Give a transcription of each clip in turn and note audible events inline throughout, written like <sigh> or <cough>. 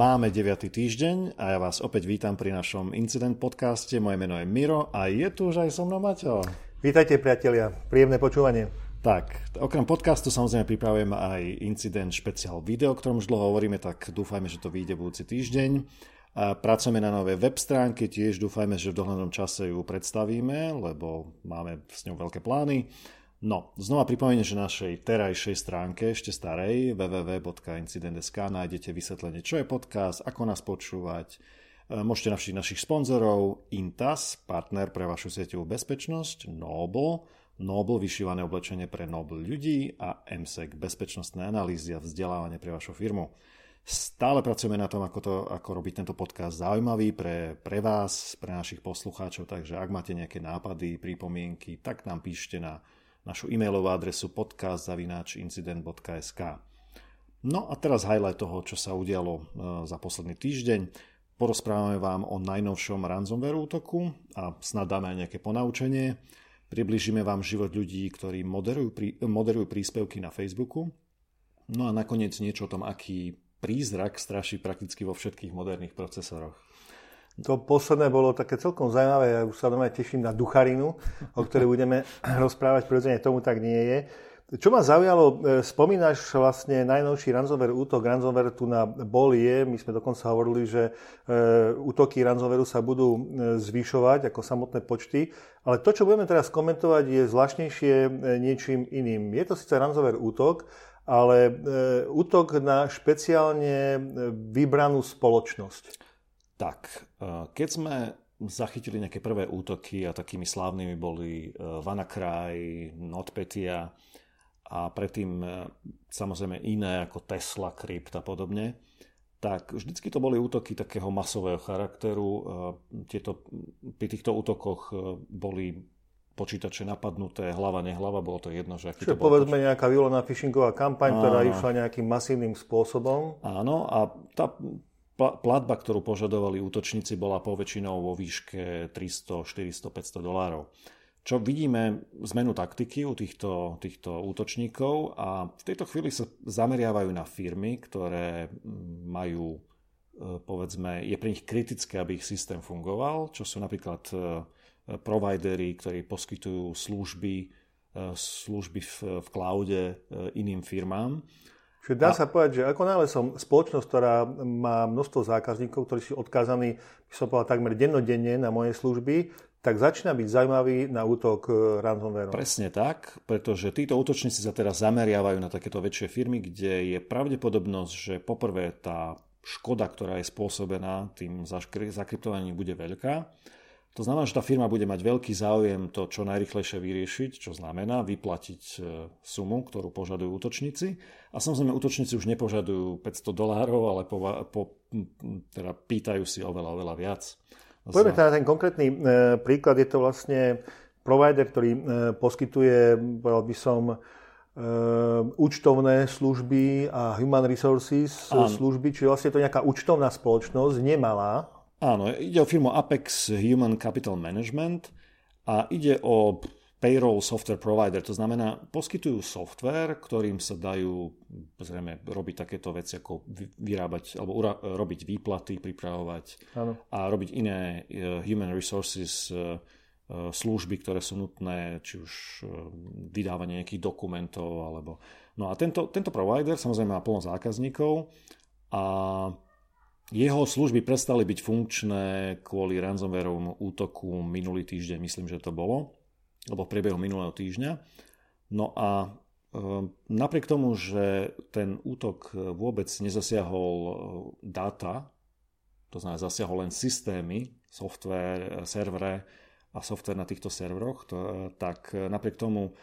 Máme 9. týždeň a ja vás opäť vítam pri našom Incident podcaste. Moje meno je Miro a je tu už aj so mnou Maťo. Vítajte priatelia, príjemné počúvanie. Tak, okrem podcastu samozrejme pripravujem aj Incident špeciál video, o ktorom už dlho hovoríme, tak dúfajme, že to vyjde budúci týždeň. A pracujeme na novej web stránke, tiež dúfajme, že v dohľadnom čase ju predstavíme, lebo máme s ňou veľké plány. No, znova pripomeniem, že našej terajšej stránke, ešte starej, www.incident.sk nájdete vysvetlenie, čo je podcast, ako nás počúvať. E, môžete navštíviť našich sponzorov Intas, partner pre vašu sieťovú bezpečnosť, Noble, Noble vyšívané oblečenie pre Noble ľudí a MSEC, bezpečnostné analýzy a vzdelávanie pre vašu firmu. Stále pracujeme na tom, ako, to, ako robiť tento podcast zaujímavý pre, pre vás, pre našich poslucháčov, takže ak máte nejaké nápady, pripomienky, tak nám píšte na našu e-mailovú adresu podcast.incident.sk. No a teraz highlight toho, čo sa udialo e, za posledný týždeň. Porozprávame vám o najnovšom ransomware útoku a snad dáme aj nejaké ponaučenie. Približíme vám život ľudí, ktorí moderujú, moderujú príspevky na Facebooku. No a nakoniec niečo o tom, aký prízrak straší prakticky vo všetkých moderných procesoroch. To posledné bolo také celkom zaujímavé, ja už sa doma teším na ducharinu, o ktorej budeme <laughs> rozprávať, prirodzene tomu tak nie je. Čo ma zaujalo, e, spomínaš vlastne najnovší ransomware útok, ransomware tu na bol je, my sme dokonca hovorili, že e, útoky ransomwareu sa budú e, zvyšovať ako samotné počty, ale to, čo budeme teraz komentovať, je zvláštnejšie niečím iným. Je to síce ransomware útok, ale útok na špeciálne vybranú spoločnosť. Tak, eh, keď sme zachytili nejaké prvé útoky a takými slávnymi boli eh, WannaCry, NotPetya a predtým eh, samozrejme iné ako Tesla, Crypt a podobne, tak vždycky to boli útoky takého masového charakteru. Tieto, pri týchto útokoch boli počítače napadnuté, hlava, nehlava, bolo to jedno, že aký Čiže to bol povedzme nejaká vyvolená phishingová kampaň, ktorá išla nejakým masívnym spôsobom. Áno, a tá, platba, ktorú požadovali útočníci, bola poväčšinou vo výške 300, 400, 500 dolárov. Čo vidíme zmenu taktiky u týchto, týchto útočníkov a v tejto chvíli sa zameriavajú na firmy, ktoré majú, e, povedzme, je pre nich kritické, aby ich systém fungoval, čo sú napríklad e, providery, ktorí poskytujú služby, e, služby v, v cloude iným firmám Čiže dá a... sa povedať, že ako náhle som spoločnosť, ktorá má množstvo zákazníkov, ktorí sú odkázaní, by som povedal, takmer dennodenne na moje služby, tak začína byť zaujímavý na útok e, ransomware. Presne tak, pretože títo útočníci sa teraz zameriavajú na takéto väčšie firmy, kde je pravdepodobnosť, že poprvé tá škoda, ktorá je spôsobená tým zakryptovaním, bude veľká to znamená, že tá firma bude mať veľký záujem to čo najrychlejšie vyriešiť, čo znamená vyplatiť e, sumu, ktorú požadujú útočníci. A samozrejme, útočníci už nepožadujú 500 dolárov, ale po, po, teda pýtajú si oveľa, oveľa viac. Poďme teda ten konkrétny e, príklad. Je to vlastne provider, ktorý e, poskytuje, povedal by som, účtovné služby a human resources Áno. služby, čiže vlastne je to nejaká účtovná spoločnosť, nemalá, Áno, ide o firmu Apex Human Capital Management a ide o payroll software provider, to znamená, poskytujú software, ktorým sa dajú zrejme robiť takéto veci, ako vyrábať alebo ura, robiť výplaty, pripravovať Áno. a robiť iné uh, human resources uh, služby, ktoré sú nutné, či už vydávanie nejakých dokumentov alebo... No a tento, tento provider samozrejme má plno zákazníkov a jeho služby prestali byť funkčné kvôli ransomwareovému útoku minulý týždeň, myslím, že to bolo, alebo v priebehu minulého týždňa. No a e, napriek tomu, že ten útok vôbec nezasiahol e, dáta, to znamená zasiahol len systémy, software, servere a software na týchto serveroch, to, tak napriek tomu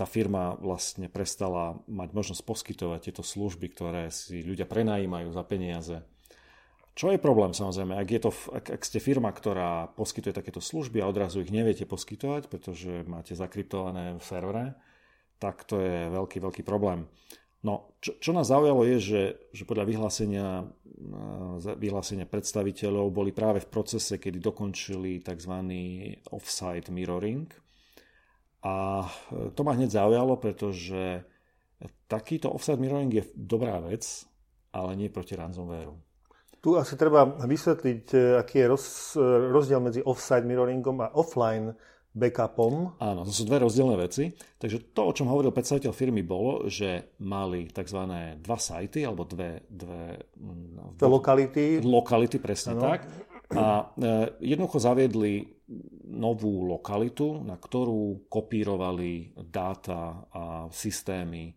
tá firma vlastne prestala mať možnosť poskytovať tieto služby, ktoré si ľudia prenajímajú za peniaze čo je problém samozrejme, ak, je to, ak, ak ste firma, ktorá poskytuje takéto služby a odrazu ich neviete poskytovať, pretože máte zakryptované servere, tak to je veľký, veľký problém. No, čo, čo nás zaujalo je, že, že podľa vyhlásenia, eh, vyhlásenia predstaviteľov boli práve v procese, kedy dokončili tzv. offsite mirroring. A eh, to ma hneď zaujalo, pretože takýto offsite mirroring je dobrá vec, ale nie proti ransomwareu. Tu asi treba vysvetliť, e, aký je roz, rozdiel medzi offside mirroringom a offline backupom. Áno, to sú dve rozdielne veci. Takže to, o čom hovoril predstaviteľ firmy, bolo, že mali tzv. dva sajty, alebo dve... dve dve lokality. Lokality, presne ano. tak. A e, jednoducho zaviedli novú lokalitu, na ktorú kopírovali dáta a systémy e,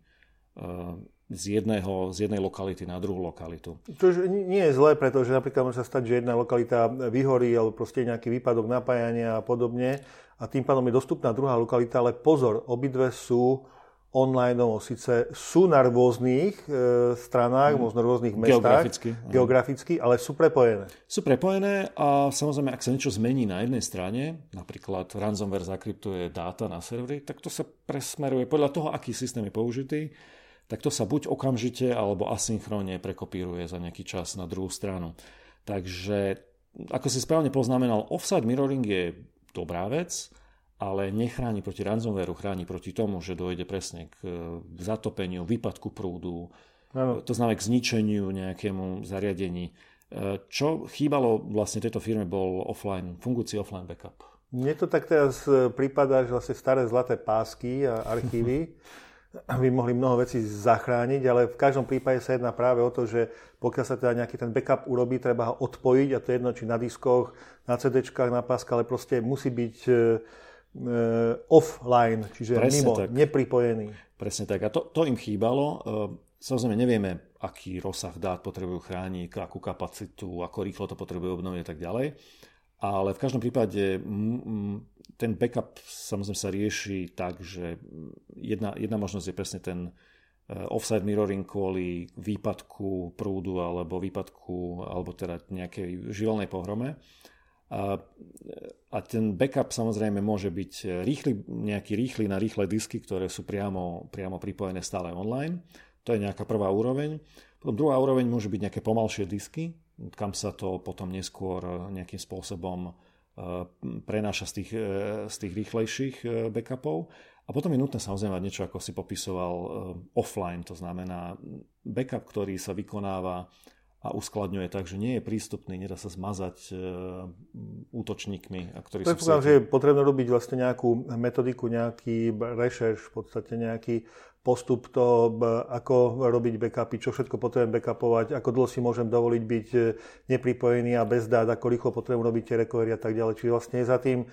z, jedného, z jednej lokality na druhú lokalitu. To nie je zlé, pretože napríklad môže sa stať, že jedna lokalita vyhorí alebo proste nejaký výpadok napájania a podobne a tým pádom je dostupná druhá lokalita, ale pozor, obidve sú online, síce sú na rôznych e, stranách, mm. možno rôznych mestách, geograficky, geograficky, ale sú prepojené. Sú prepojené a samozrejme, ak sa niečo zmení na jednej strane, napríklad ransomware zakryptuje dáta na servery, tak to sa presmeruje podľa toho, aký systém je použitý, tak to sa buď okamžite alebo asynchronne prekopíruje za nejaký čas na druhú stranu. Takže, ako si správne poznamenal, offside mirroring je dobrá vec, ale nechráni proti ransomwareu, chráni proti tomu, že dojde presne k e, zatopeniu, výpadku prúdu, ano. to znamená k zničeniu nejakému zariadení. E, čo chýbalo vlastne tejto firme bol offline, fungujúci offline backup. Mne to tak teraz e, prípada, že vlastne staré zlaté pásky a archívy <laughs> by mohli mnoho vecí zachrániť, ale v každom prípade sa jedná práve o to, že pokiaľ sa teda nejaký ten backup urobí, treba ho odpojiť a to je jedno, či na diskoch, na CD, na páska, ale proste musí byť uh, offline, čiže Presne mimo, tak. nepripojený. Presne tak. A to, to im chýbalo. Uh, samozrejme nevieme, aký rozsah dát potrebujú chrániť, akú kapacitu, ako rýchlo to potrebujú obnoviť a tak ďalej. Ale v každom prípade ten backup samozrejme sa rieši tak, že jedna, jedna možnosť je presne ten offside mirroring kvôli výpadku prúdu alebo výpadku alebo teda nejakej živelnej pohrome. A, a ten backup samozrejme môže byť rýchly, nejaký rýchly na rýchle disky, ktoré sú priamo, priamo pripojené stále online. To je nejaká prvá úroveň. Potom druhá úroveň môže byť nejaké pomalšie disky, kam sa to potom neskôr nejakým spôsobom prenáša z tých, e, z tých rýchlejších e, backupov. A potom je nutné samozrejme mať niečo, ako si popisoval, offline, to znamená backup, ktorý sa vykonáva a uskladňuje tak, že nie je prístupný, nedá sa zmazať e, útočníkmi, ktorí tak sú že je potrebné robiť vlastne nejakú metodiku, nejaký rešerš, v podstate nejaký postup to, ako robiť backupy, čo všetko potrebujem backupovať, ako dlho si môžem dovoliť byť e, nepripojený a bez dát, ako rýchlo potrebujem robiť tie recovery a tak ďalej. Čiže vlastne za tým e,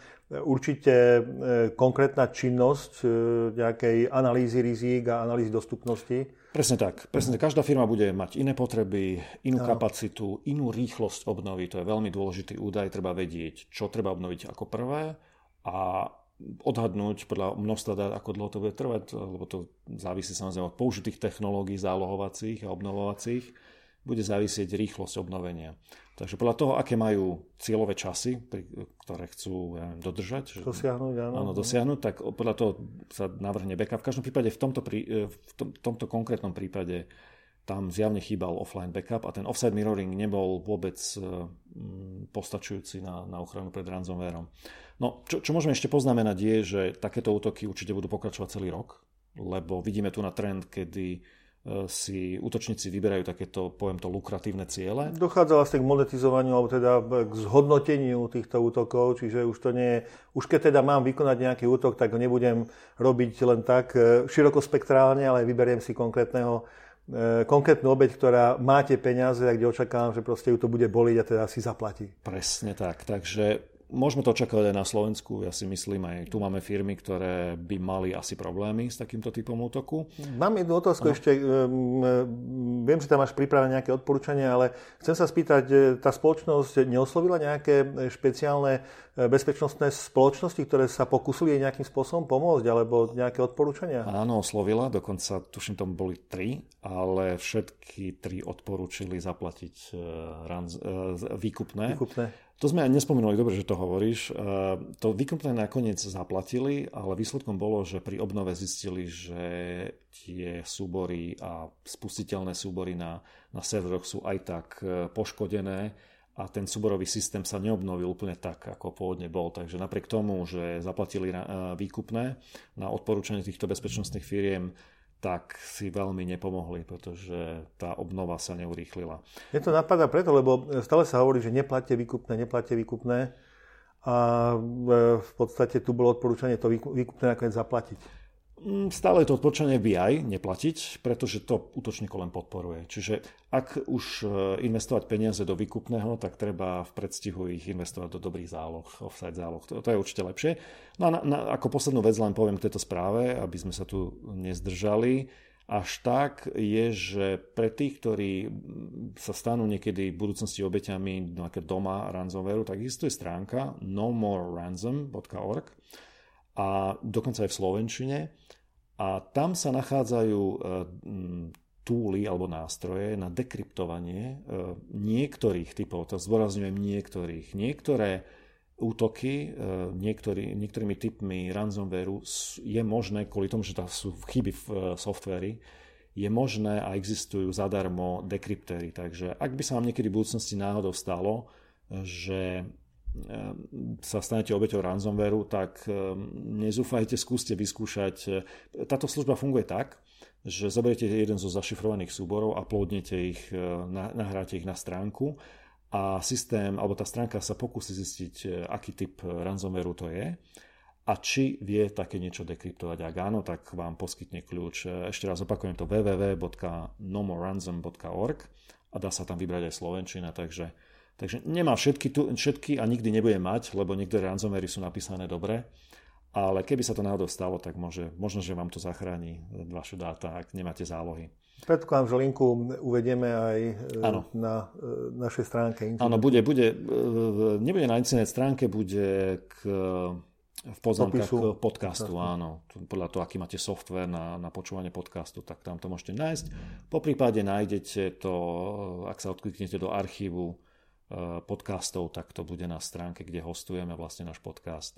určite konkrétna činnosť nejakej analýzy rizík a analýzy dostupnosti Presne tak. Presne tak. Každá firma bude mať iné potreby, inú no. kapacitu, inú rýchlosť obnovy. To je veľmi dôležitý údaj. Treba vedieť, čo treba obnoviť ako prvé a odhadnúť podľa množstva dát, ako dlho to bude trvať, lebo to závisí samozrejme od použitých technológií zálohovacích a obnovovacích bude závisieť rýchlosť obnovenia. Takže podľa toho, aké majú cieľové časy, ktoré chcú ja neviem, dodržať, dosiahnuť, áno. áno, dosiahnuť, tak podľa toho sa navrhne backup. V každom prípade v tomto, prí, e, v tom, tomto konkrétnom prípade tam zjavne chýbal offline backup a ten offside mirroring nebol vôbec e, postačujúci na, na ochranu pred ransomwareom. No, čo, čo môžeme ešte poznamenať je, že takéto útoky určite budú pokračovať celý rok, lebo vidíme tu na trend, kedy si útočníci vyberajú takéto, poviem to, lukratívne ciele. Dochádza vlastne k monetizovaniu, alebo teda k zhodnoteniu týchto útokov, čiže už to nie je, už keď teda mám vykonať nejaký útok, tak ho nebudem robiť len tak e, širokospektrálne, ale vyberiem si konkrétneho e, konkrétnu obeď, ktorá máte peniaze a kde očakávam, že proste ju to bude boliť a teda si zaplatí. Presne tak. Takže Môžeme to očakávať aj na Slovensku. Ja si myslím, aj tu máme firmy, ktoré by mali asi problémy s takýmto typom útoku. Mám jednu otázku no. ešte. Viem, že tam máš pripravené nejaké odporúčania, ale chcem sa spýtať, e, tá spoločnosť neoslovila nejaké špeciálne e, bezpečnostné spoločnosti, ktoré sa pokusili nejakým spôsobom pomôcť, alebo nejaké odporúčania? Áno, oslovila, dokonca tuším, tam boli tri, ale všetky tri odporúčili zaplatiť e, výkupné. výkupné. To sme aj nespomenuli, dobre, že to hovoríš. E, to výkupné nakoniec zaplatili, ale výsledkom bolo, že pri obnove zistili, že tie súbory a spustiteľné súbory na, na serveroch sú aj tak e, poškodené a ten súborový systém sa neobnovil úplne tak, ako pôvodne bol. Takže napriek tomu, že zaplatili e, výkupné na odporúčanie týchto bezpečnostných firiem, tak si veľmi nepomohli, pretože tá obnova sa neurýchlila. Je to napadá preto, lebo stále sa hovorí, že neplatte výkupné, neplatte výkupné a v podstate tu bolo odporúčanie to výkupné nakoniec zaplatiť. Mm, stále je to odporúčanie BI neplatiť, pretože to útočníko len podporuje. Čiže ak už e, investovať peniaze do výkupného, tak treba v predstihu ich investovať do dobrých záloh, offside záloh. To, to je určite lepšie. No a na, na, ako poslednú vec len poviem k tejto správe, aby sme sa tu nezdržali. Až tak je, že pre tých, ktorí sa stanú niekedy v budúcnosti obeťami doma ransomwareu, tak existuje stránka nomoreransom.org a dokonca aj v Slovenčine. A tam sa nachádzajú e, túly alebo nástroje na dekryptovanie e, niektorých typov, to zdôrazňujem niektorých. Niektoré útoky e, niektorý, niektorými typmi ransomwareu je možné, kvôli tomu, že tam sú chyby v softveri, je možné a existujú zadarmo dekryptéry. Takže ak by sa vám niekedy v budúcnosti náhodou stalo, že sa stanete obeťou ransomwareu, tak ehm, nezúfajte, skúste vyskúšať. Táto služba funguje tak, že zoberiete jeden zo zašifrovaných súborov, uploadnete ich, e, nahráte ich na stránku a systém, alebo tá stránka sa pokusí zistiť, e, aký typ ransomwareu to je a či vie také niečo dekryptovať. Ak áno, tak vám poskytne kľúč. E, ešte raz opakujem to www.nomoransom.org a dá sa tam vybrať aj slovenčina, takže Takže nemá všetky, tu, všetky a nikdy nebude mať, lebo niektoré ransomwary sú napísané dobre, ale keby sa to náhodou stalo, tak môže, možno, že vám to zachráni vaše dáta, ak nemáte zálohy. Predpokladám, že linku uvedieme aj ano. E, na e, našej stránke. Áno, bude, bude, e, nebude na internet stránke, bude k, v poznámkach k podcastu, áno. Podľa toho, aký máte software na, na počúvanie podcastu, tak tam to môžete nájsť. Po prípade nájdete to, ak sa odkliknete do archívu podcastov, tak to bude na stránke, kde hostujeme vlastne náš podcast.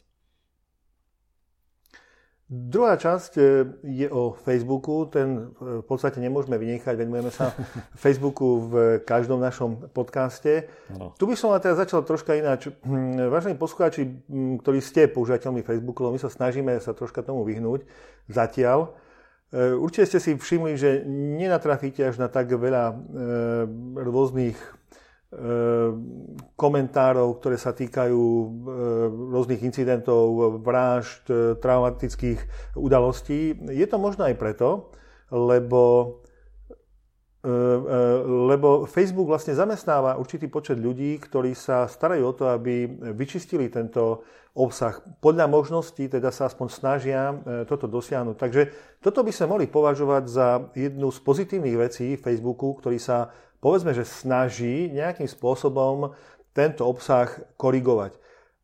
Druhá časť eh, je o Facebooku. Ten eh, v podstate nemôžeme vynechať. Venujeme sa <laughs> Facebooku v každom našom podcaste. Ano. Tu by som ale teraz začal troška ináč. <clears throat> Vážení poslucháči, ktorí ste používateľmi Facebooku, my sa snažíme sa troška tomu vyhnúť zatiaľ. Určite ste si všimli, že nenatrafíte až na tak veľa rôznych komentárov, ktoré sa týkajú e, rôznych incidentov, vražd, e, traumatických udalostí. Je to možno aj preto, lebo, lebo Facebook vlastne zamestnáva určitý počet ľudí, ktorí sa starajú o to, aby vyčistili tento obsah. Podľa možností teda sa aspoň snažia toto dosiahnuť. Takže toto by sme mohli považovať za jednu z pozitívnych vecí Facebooku, ktorý sa povedzme, že snaží nejakým spôsobom tento obsah korigovať.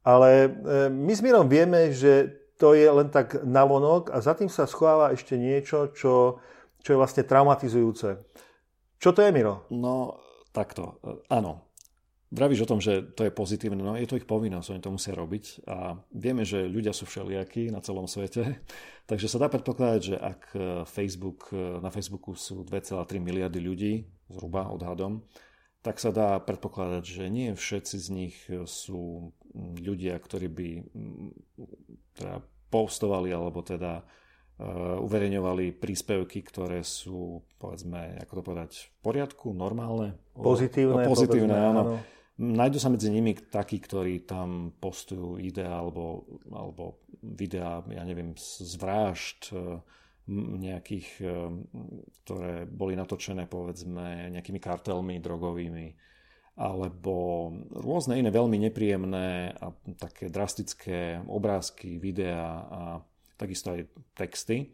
Ale e, my s Mírom vieme, že to je len tak navonok a za tým sa schováva ešte niečo, čo, čo je vlastne traumatizujúce. Čo to je, Miro? No, takto. Áno. Vravíš o tom, že to je pozitívne, no je to ich povinnosť, oni to musia robiť a vieme, že ľudia sú všelijakí na celom svete, <laughs> takže sa dá predpokladať, že ak e, Facebook, na Facebooku sú 2,3 miliardy ľudí, zhruba odhadom, tak sa dá predpokladať, že nie všetci z nich sú ľudia, ktorí by mm, teda postovali alebo teda uverejňovali príspevky, ktoré sú, povedzme, ako to povedať, v poriadku, normálne. Pozitívne. O, pozitívne, povedzme, áno. áno. Nájdu sa medzi nimi takí, ktorí tam postujú ideá alebo, alebo videá, ja neviem, z vražd, nejakých, eh, ktoré boli natočené povedzme nejakými kartelmi drogovými alebo rôzne iné veľmi nepríjemné a také drastické obrázky, videá a takisto aj texty.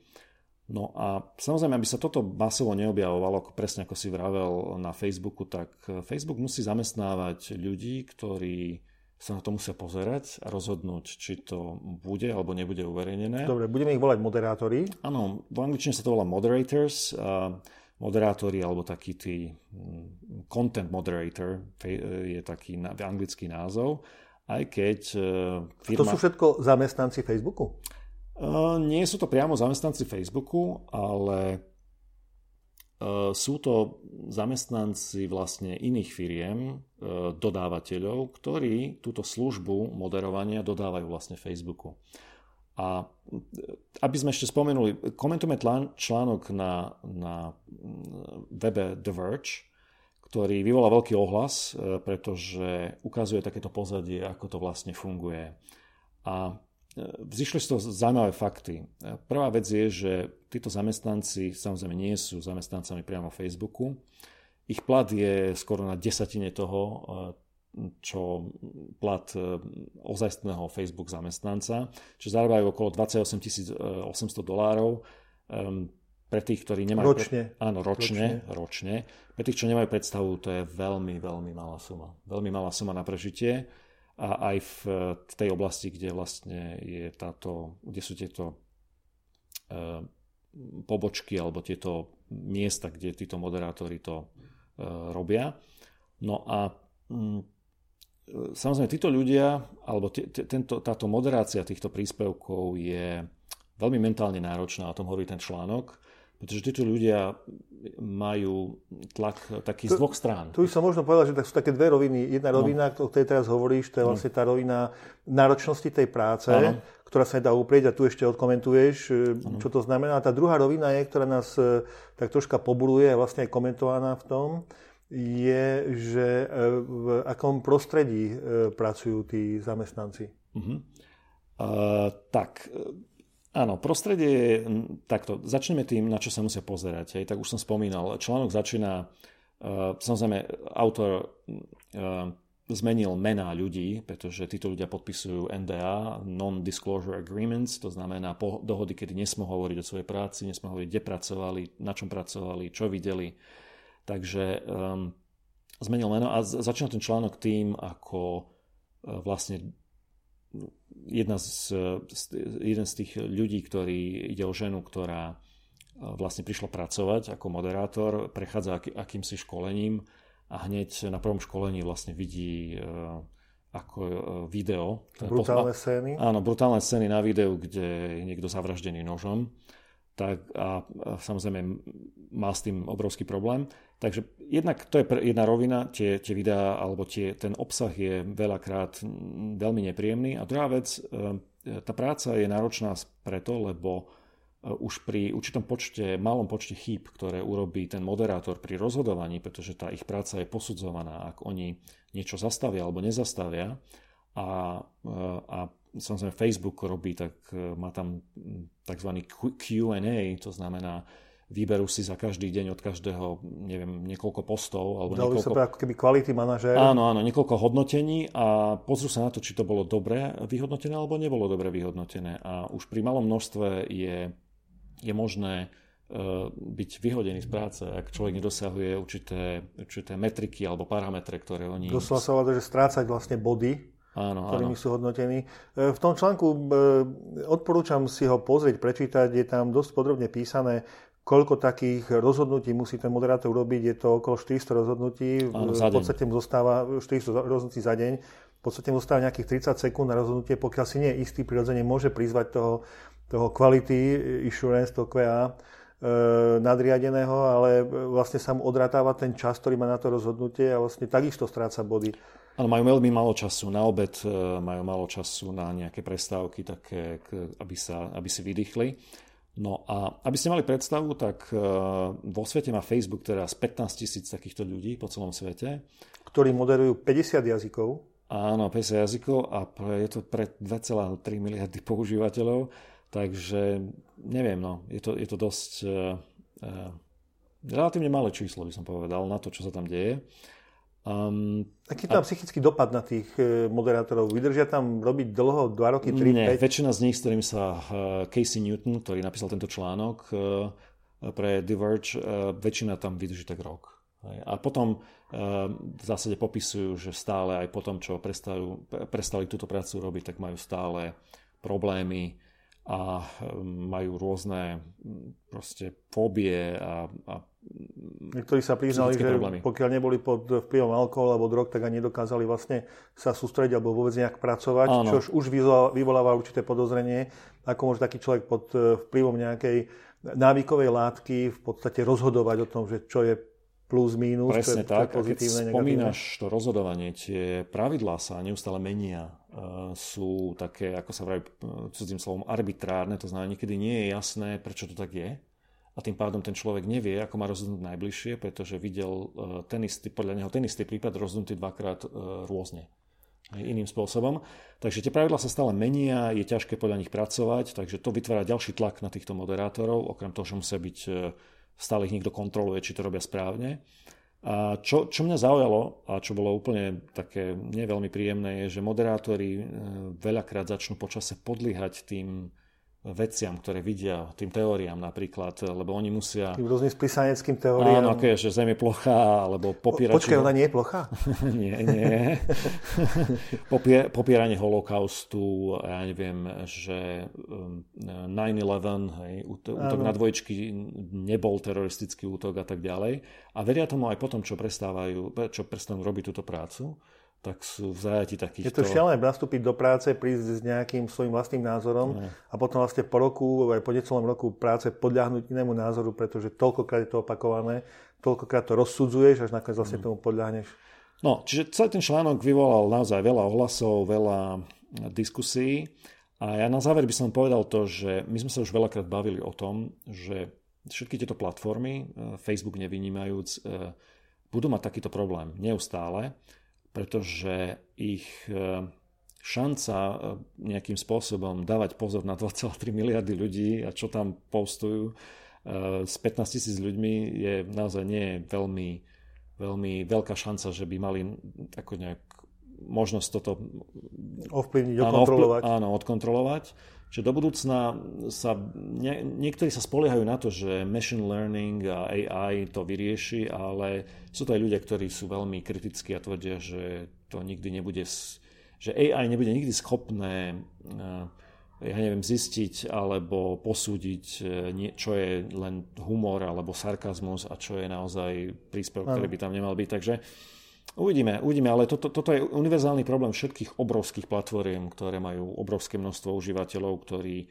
No a samozrejme, aby sa toto masovo neobjavovalo, presne ako si vravel na Facebooku, tak Facebook musí zamestnávať ľudí, ktorí sa na to musia pozerať a rozhodnúť, či to bude alebo nebude uverejnené. Dobre, budeme ich volať moderátori. Áno, v angličtine sa to volá moderators. A moderátori alebo taký tý mm, content moderator je taký anglický názov. Aj keď firma... To sú všetko zamestnanci Facebooku? Nie sú to priamo zamestnanci Facebooku, ale Eh, sú to zamestnanci vlastne iných firiem, eh, dodávateľov, ktorí túto službu moderovania dodávajú vlastne Facebooku. A aby sme ešte spomenuli, komentujeme článok na, na webe The Verge, ktorý vyvolá veľký ohlas, pretože ukazuje takéto pozadie, ako to vlastne funguje. A vzýšli z toho zaujímavé fakty. E, prvá vec je, že títo zamestnanci samozrejme nie sú zamestnancami priamo Facebooku. Ich plat je skoro na desatine toho, čo plat ozajstného Facebook zamestnanca, čo zarábajú okolo 28 800 dolárov. Ehm, pre tých, ktorí nemajú... Ročne. Pre... Áno, ročne, ročne. ročne. Pre tých, čo nemajú predstavu, to je veľmi, veľmi malá suma. Veľmi malá suma na prežitie. A aj v, tej oblasti, kde vlastne je táto, kde sú tieto e, pobočky alebo tieto miesta, kde títo moderátori to e, robia. No a mm, samozrejme, títo ľudia, alebo tento, táto moderácia týchto príspevkov je veľmi mentálne náročná, o tom hovorí ten článok pretože títo ľudia majú tlak taký z dvoch strán. Tu by som možno povedal, že sú také dve roviny. Jedna no. rovina, no. o ktorej teraz hovoríš, to je no. vlastne tá rovina náročnosti tej práce, ano. ktorá sa nedá uprieť a tu ešte odkomentuješ, ano. čo to znamená. A tá druhá rovina je, ktorá nás e, tak troška pobuluje a vlastne je komentovaná v tom, je, že e, v akom prostredí e, pracujú tí zamestnanci. Uh-huh. Uh, tak, Áno, prostredie je takto. Začneme tým, na čo sa musia pozerať. Hej. Tak už som spomínal, článok začína, uh, samozrejme, autor uh, zmenil mená ľudí, pretože títo ľudia podpisujú NDA, Non-Disclosure Agreements, to znamená po, dohody, kedy nesmú hovoriť o svojej práci, nesmú hovoriť, kde pracovali, na čom pracovali, čo videli. Takže um, zmenil meno a začína ten článok tým, ako uh, vlastne jedna z, jeden z tých ľudí, ktorý ide o ženu, ktorá e, vlastne prišla pracovať ako moderátor, prechádza aký, akýmsi školením a hneď na prvom školení vlastne vidí e, ako e, video. Brutálne scény? Áno, brutálne scény na videu, kde je niekto zavraždený nožom. Tak a, a samozrejme má s tým obrovský problém. Takže jednak to je jedna rovina, tie, tie videá alebo tie, ten obsah je veľakrát veľmi nepríjemný. A druhá vec, e, tá práca je náročná preto, lebo e, už pri určitom počte, malom počte chýb, ktoré urobí ten moderátor pri rozhodovaní, pretože tá ich práca je posudzovaná, ak oni niečo zastavia alebo nezastavia a, e, a samozrejme Facebook robí, tak má tam tzv. Q&A, to znamená, vyberú si za každý deň od každého, neviem, niekoľko postov. Alebo Dalo niekoľko... sa ako keby quality manažer. Áno, áno, niekoľko hodnotení a pozrú sa na to, či to bolo dobre vyhodnotené alebo nebolo dobre vyhodnotené. A už pri malom množstve je, je možné uh, byť vyhodený z práce, ak človek nedosahuje určité, určité metriky alebo parametre, ktoré oni... Doslova sa že strácať vlastne body, áno, ktorými áno. sú hodnotení. E, v tom článku e, odporúčam si ho pozrieť, prečítať, je tam dosť podrobne písané, koľko takých rozhodnutí musí ten moderátor urobiť. Je to okolo 400 rozhodnutí. Áno, v podstate mu zostáva 400 rozhodnutí za deň. V podstate mu zostáva nejakých 30 sekúnd na rozhodnutie, pokiaľ si nie je istý, prirodzene môže prizvať toho, toho quality assurance, toho QA, e, nadriadeného, ale vlastne sa mu odratáva ten čas, ktorý má na to rozhodnutie a vlastne takisto stráca body. Áno, majú veľmi málo času. Na obed e, majú málo času na nejaké prestávky, také, aby, sa, aby si vydýchli. No a aby ste mali predstavu, tak e, vo svete má Facebook teraz 15 tisíc takýchto ľudí po celom svete. Ktorí moderujú 50 jazykov. Áno, 50 jazykov a je to pre 2,3 miliardy používateľov, takže neviem, no, je to, je to dosť uh, uh, relatívne malé číslo, by som povedal, na to, čo sa tam deje. Um, Aký je tam a... psychický dopad na tých e, moderátorov? Vydržia tam robiť dlho, 2 roky, 3, Nie, 5? väčšina z nich, s ktorým sa uh, Casey Newton, ktorý napísal tento článok uh, pre The Verge, uh, väčšina tam vydrží tak rok. A potom v zásade popisujú, že stále aj po tom, čo prestali, prestali túto prácu robiť, tak majú stále problémy a majú rôzne proste fóbie a, a Niektorí sa priznali, že problémy. pokiaľ neboli pod vplyvom alkoholu alebo drog, tak ani nedokázali vlastne sa sústrediť alebo vôbec nejak pracovať, čo už vyvoláva určité podozrenie, ako môže taký človek pod eh, vplyvom nejakej návykovej látky v podstate rozhodovať o tom, že čo je plus, mínus, Presne čo, tak. Čo je pozitívne, keď spomínaš to rozhodovanie, tie pravidlá sa neustále menia. sú také, ako sa vraví cudzím slovom, arbitrárne, to znamená, niekedy nie je jasné, prečo to tak je a tým pádom ten človek nevie, ako má rozhodnúť najbližšie, pretože videl ten istý, podľa neho ten istý prípad rozhodnutý dvakrát rôzne iným spôsobom. Takže tie pravidlá sa stále menia, je ťažké podľa nich pracovať, takže to vytvára ďalší tlak na týchto moderátorov, okrem toho, že musia byť, stále ich niekto kontroluje, či to robia správne. A čo, čo mňa zaujalo a čo bolo úplne také neveľmi príjemné je, že moderátori e, veľakrát začnú počase podliehať tým veciam, ktoré vidia, tým teóriám napríklad, lebo oni musia... Tým rôznym splisaneckým teóriám. Áno, aké, že Zem je plochá, alebo popierať... Počkaj, ona nie je plochá? <laughs> nie, nie. Popier, popieranie holokaustu, ja neviem, že 9-11, um, útok na dvojčky nebol teroristický útok a tak ďalej. A veria tomu aj potom, čo prestávajú, čo prestanú robiť túto prácu tak sú v zajati takýchto... Je to šialené nastúpiť do práce, prísť s nejakým svojim vlastným názorom no. a potom vlastne po roku, aj po necelom roku práce podľahnuť inému názoru, pretože toľkokrát je to opakované, toľkokrát to rozsudzuješ, až nakoniec vlastne mm. tomu podľahneš. No, čiže celý ten článok vyvolal naozaj veľa ohlasov, veľa diskusí a ja na záver by som povedal to, že my sme sa už veľakrát bavili o tom, že všetky tieto platformy, e, Facebook nevynímajúc, e, budú mať takýto problém neustále pretože ich e, šanca e, nejakým spôsobom dávať pozor na 2,3 miliardy ľudí a čo tam postujú e, s 15 tisíc ľuďmi je naozaj nie veľmi, veľmi veľká šanca, že by mali ako nejak možnosť toto ovplyvniť, odkontrolovať. Áno, odkontrolovať. Čiže do budúcna sa, nie, niektorí sa spoliehajú na to, že machine learning a AI to vyrieši, ale sú to aj ľudia, ktorí sú veľmi kritickí a tvrdia, že to nikdy nebude, že AI nebude nikdy schopné eh, ja neviem, zistiť alebo posúdiť, eh, čo je len humor alebo sarkazmus a čo je naozaj príspevok, ktorý by tam nemal byť. Takže Uvidíme, uvidíme, ale toto, toto je univerzálny problém všetkých obrovských platform, ktoré majú obrovské množstvo užívateľov, ktorí,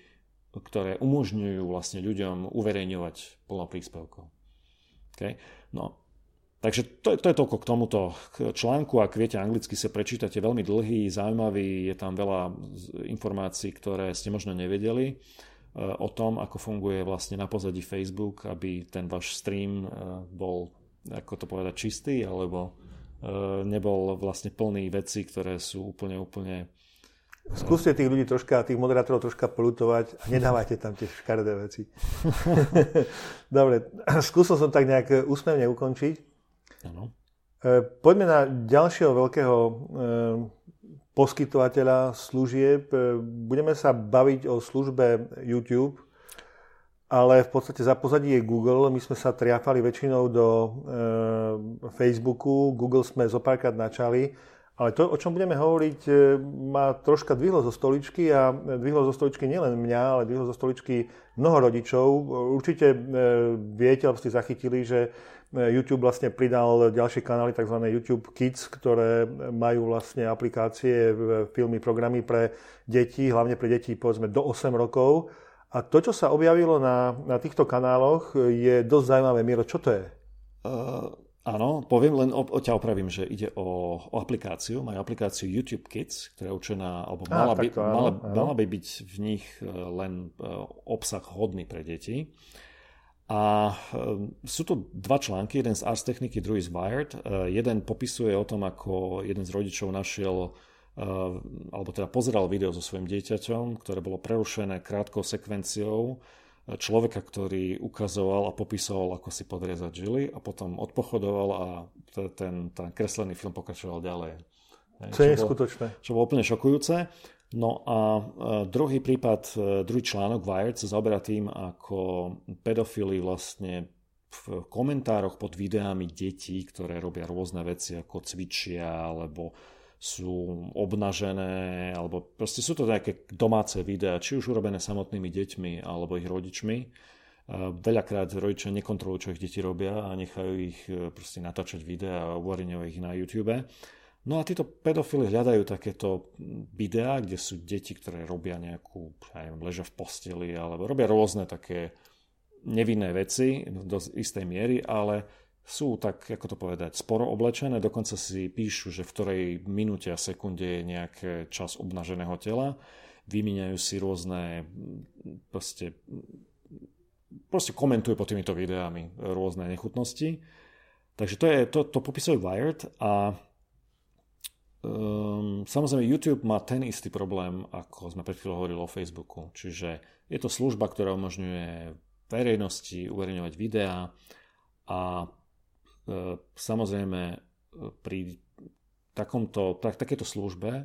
ktoré umožňujú vlastne ľuďom uverejňovať plno príspevkov. Okay? No, takže to, to je toľko k tomuto článku. Ak viete anglicky, sa prečítate veľmi dlhý, zaujímavý, je tam veľa informácií, ktoré ste možno nevedeli e, o tom, ako funguje vlastne na pozadí Facebook, aby ten váš stream e, bol, ako to povedať, čistý, alebo nebol vlastne plný veci, ktoré sú úplne, úplne... Skúste tých ľudí troška, tých moderátorov troška polutovať a nedávajte tam tie škaredé veci. <laughs> Dobre, skúsil som tak nejak úsmevne ukončiť. Ano. E, poďme na ďalšieho veľkého poskytovateľa služieb. Budeme sa baviť o službe YouTube ale v podstate za pozadí je Google. My sme sa triafali väčšinou do e, Facebooku, Google sme zopárkrát načali, ale to, o čom budeme hovoriť, e, ma troška dvihlo zo stoličky a dvihlo zo stoličky nielen mňa, ale dvihlo zo stoličky mnoho rodičov. Určite e, viete, alebo ste zachytili, že e, YouTube vlastne pridal ďalšie kanály, tzv. YouTube Kids, ktoré majú vlastne aplikácie, filmy, programy pre deti, hlavne pre deti povedzme do 8 rokov a to, čo sa objavilo na, na týchto kanáloch, je dosť zaujímavé. Miro, čo to je? Uh, áno, poviem len, o, o ťa opravím, že ide o, o aplikáciu. Majú aplikáciu YouTube Kids, ktorá je určená, alebo mala, by, áno, mala, áno. mala by byť v nich e, len e, obsah hodný pre deti. A sú tu dva články, jeden z Ars Techniky, druhý z Wired. Jeden popisuje o tom, ako jeden z rodičov našiel Eh, alebo teda pozeral video so svojím dieťaťom, ktoré bolo prerušené krátkou sekvenciou eh, človeka, ktorý ukazoval a popisoval, ako si podriezať žily a potom odpochodoval a ten, ten kreslený film pokračoval ďalej. Čo je skutočné. Čo bolo úplne šokujúce. No a eh, druhý prípad, druhý článok Wired sa zaoberá tým, ako pedofily vlastne v komentároch pod videami detí, ktoré robia rôzne veci, ako cvičia, alebo sú obnažené, alebo proste sú to nejaké domáce videá, či už urobené samotnými deťmi alebo ich rodičmi. Veľakrát rodičia nekontrolujú, čo ich deti robia a nechajú ich e, proste natáčať videá a uverejňujú ich na YouTube. No a títo pedofily hľadajú takéto videá, kde sú deti, ktoré robia nejakú, ja neviem, ležia v posteli alebo robia rôzne také nevinné veci do istej miery, ale sú tak, ako to povedať, sporo oblečené, dokonca si píšu, že v ktorej minúte a sekunde je nejaký čas obnaženého tela, vymieňajú si rôzne proste, proste komentujú pod týmito videami rôzne nechutnosti. Takže to, je, to, to popisuje Wired a um, samozrejme YouTube má ten istý problém, ako sme pred chvíľou hovorili o Facebooku. Čiže je to služba, ktorá umožňuje verejnosti uverejňovať videá a samozrejme e, pri takomto, tak, takéto službe, e,